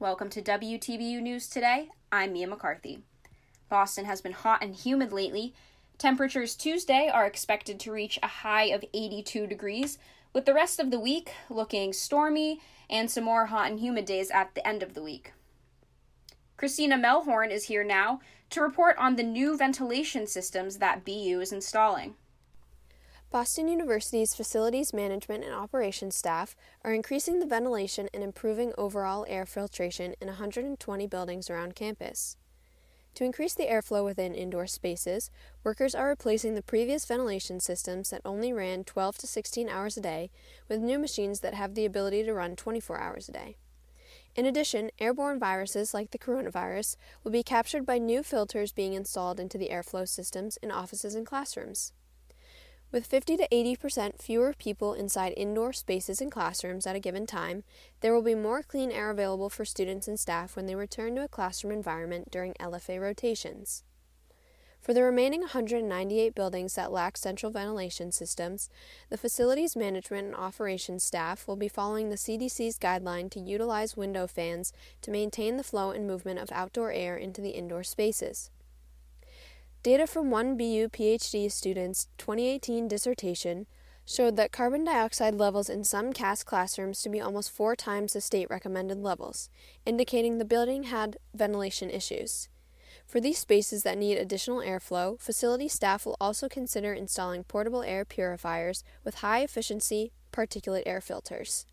Welcome to WTBU News Today. I'm Mia McCarthy. Boston has been hot and humid lately. Temperatures Tuesday are expected to reach a high of 82 degrees, with the rest of the week looking stormy and some more hot and humid days at the end of the week. Christina Melhorn is here now to report on the new ventilation systems that BU is installing. Boston University's facilities management and operations staff are increasing the ventilation and improving overall air filtration in 120 buildings around campus. To increase the airflow within indoor spaces, workers are replacing the previous ventilation systems that only ran 12 to 16 hours a day with new machines that have the ability to run 24 hours a day. In addition, airborne viruses like the coronavirus will be captured by new filters being installed into the airflow systems in offices and classrooms. With 50 to 80% fewer people inside indoor spaces and classrooms at a given time, there will be more clean air available for students and staff when they return to a classroom environment during LFA rotations. For the remaining 198 buildings that lack central ventilation systems, the facilities management and operations staff will be following the CDC's guideline to utilize window fans to maintain the flow and movement of outdoor air into the indoor spaces. Data from one BU PhD student's 2018 dissertation showed that carbon dioxide levels in some CAS classrooms to be almost four times the state recommended levels, indicating the building had ventilation issues. For these spaces that need additional airflow, facility staff will also consider installing portable air purifiers with high efficiency particulate air filters.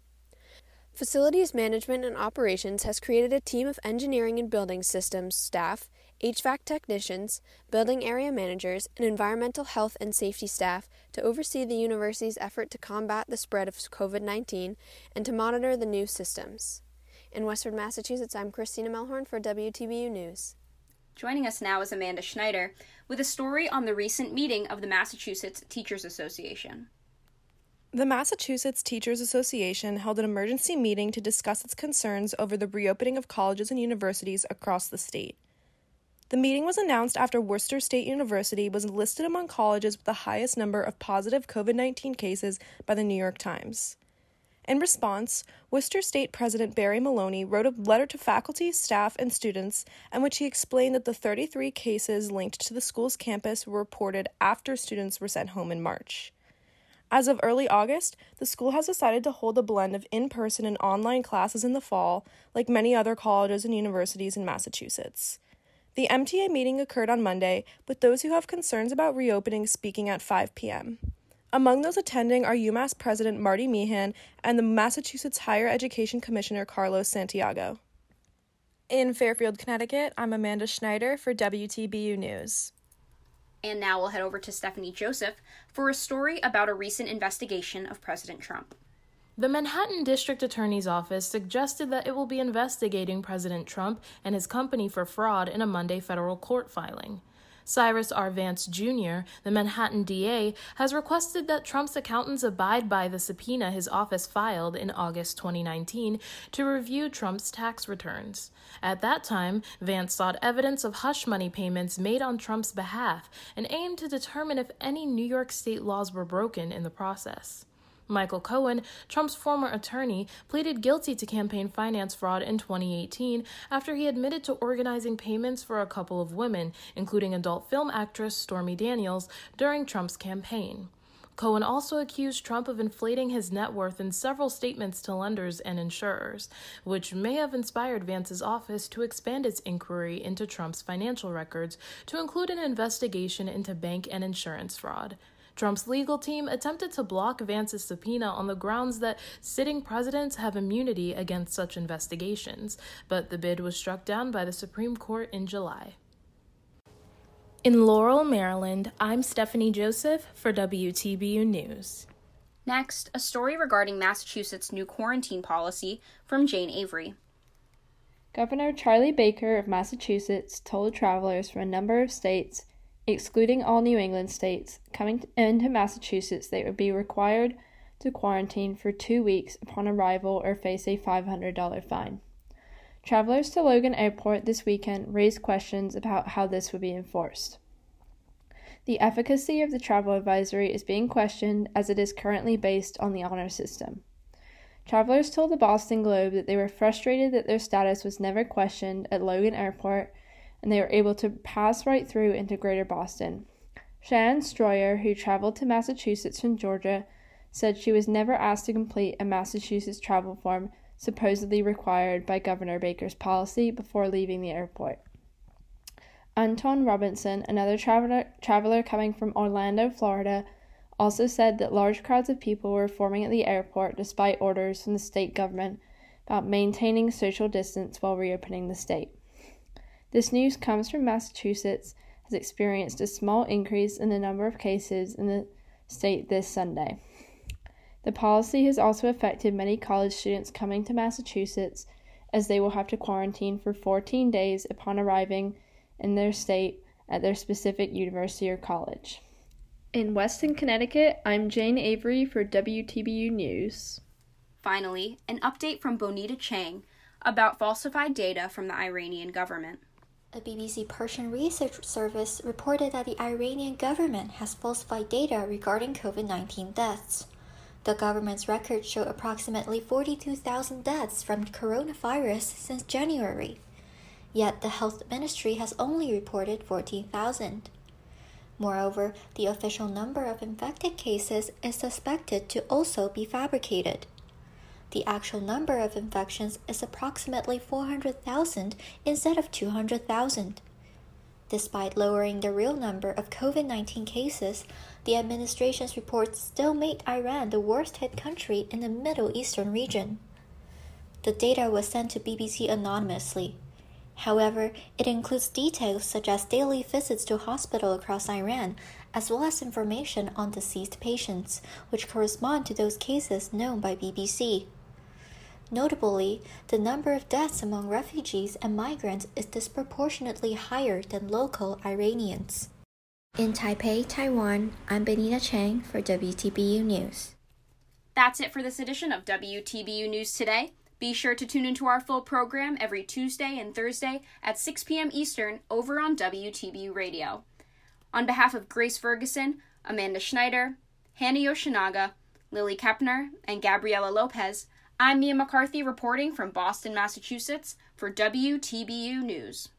Facilities Management and Operations has created a team of engineering and building systems staff HVAC technicians, building area managers, and environmental health and safety staff to oversee the university's effort to combat the spread of COVID 19 and to monitor the new systems. In Westford, Massachusetts, I'm Christina Melhorn for WTBU News. Joining us now is Amanda Schneider with a story on the recent meeting of the Massachusetts Teachers Association. The Massachusetts Teachers Association held an emergency meeting to discuss its concerns over the reopening of colleges and universities across the state. The meeting was announced after Worcester State University was listed among colleges with the highest number of positive COVID 19 cases by the New York Times. In response, Worcester State President Barry Maloney wrote a letter to faculty, staff, and students in which he explained that the 33 cases linked to the school's campus were reported after students were sent home in March. As of early August, the school has decided to hold a blend of in person and online classes in the fall, like many other colleges and universities in Massachusetts. The MTA meeting occurred on Monday, with those who have concerns about reopening speaking at 5 p.m. Among those attending are UMass President Marty Meehan and the Massachusetts Higher Education Commissioner Carlos Santiago. In Fairfield, Connecticut, I'm Amanda Schneider for WTBU News. And now we'll head over to Stephanie Joseph for a story about a recent investigation of President Trump. The Manhattan District Attorney's Office suggested that it will be investigating President Trump and his company for fraud in a Monday federal court filing. Cyrus R. Vance Jr., the Manhattan DA, has requested that Trump's accountants abide by the subpoena his office filed in August 2019 to review Trump's tax returns. At that time, Vance sought evidence of hush money payments made on Trump's behalf and aimed to determine if any New York state laws were broken in the process. Michael Cohen, Trump's former attorney, pleaded guilty to campaign finance fraud in 2018 after he admitted to organizing payments for a couple of women, including adult film actress Stormy Daniels, during Trump's campaign. Cohen also accused Trump of inflating his net worth in several statements to lenders and insurers, which may have inspired Vance's office to expand its inquiry into Trump's financial records to include an investigation into bank and insurance fraud. Trump's legal team attempted to block Vance's subpoena on the grounds that sitting presidents have immunity against such investigations, but the bid was struck down by the Supreme Court in July. In Laurel, Maryland, I'm Stephanie Joseph for WTBU News. Next, a story regarding Massachusetts' new quarantine policy from Jane Avery. Governor Charlie Baker of Massachusetts told travelers from a number of states excluding all New England states, coming into Massachusetts, they would be required to quarantine for two weeks upon arrival or face a $500 fine. Travelers to Logan Airport this weekend raised questions about how this would be enforced. The efficacy of the travel advisory is being questioned as it is currently based on the honor system. Travelers told the Boston Globe that they were frustrated that their status was never questioned at Logan Airport and they were able to pass right through into Greater Boston. Shannon Stroyer, who traveled to Massachusetts from Georgia, said she was never asked to complete a Massachusetts travel form supposedly required by Governor Baker's policy before leaving the airport. Anton Robinson, another traveler, traveler coming from Orlando, Florida, also said that large crowds of people were forming at the airport despite orders from the state government about maintaining social distance while reopening the state. This news comes from Massachusetts has experienced a small increase in the number of cases in the state this Sunday. The policy has also affected many college students coming to Massachusetts as they will have to quarantine for 14 days upon arriving in their state at their specific university or college. In Weston, Connecticut, I'm Jane Avery for WTBU News. Finally, an update from Bonita Chang about falsified data from the Iranian government. A BBC Persian research service reported that the Iranian government has falsified data regarding COVID 19 deaths. The government's records show approximately 42,000 deaths from coronavirus since January. Yet the health ministry has only reported 14,000. Moreover, the official number of infected cases is suspected to also be fabricated. The actual number of infections is approximately 400,000 instead of 200,000. Despite lowering the real number of COVID 19 cases, the administration's reports still made Iran the worst hit country in the Middle Eastern region. The data was sent to BBC anonymously. However, it includes details such as daily visits to hospital across Iran, as well as information on deceased patients, which correspond to those cases known by BBC. Notably, the number of deaths among refugees and migrants is disproportionately higher than local Iranians. In Taipei, Taiwan, I'm Benita Chang for WTBU News. That's it for this edition of WTBU News Today. Be sure to tune into our full program every Tuesday and Thursday at 6 p.m. Eastern over on WTBU Radio. On behalf of Grace Ferguson, Amanda Schneider, Hannah Yoshinaga, Lily Kepner, and Gabriela Lopez, I'm Mia McCarthy reporting from Boston, Massachusetts for WTBU News.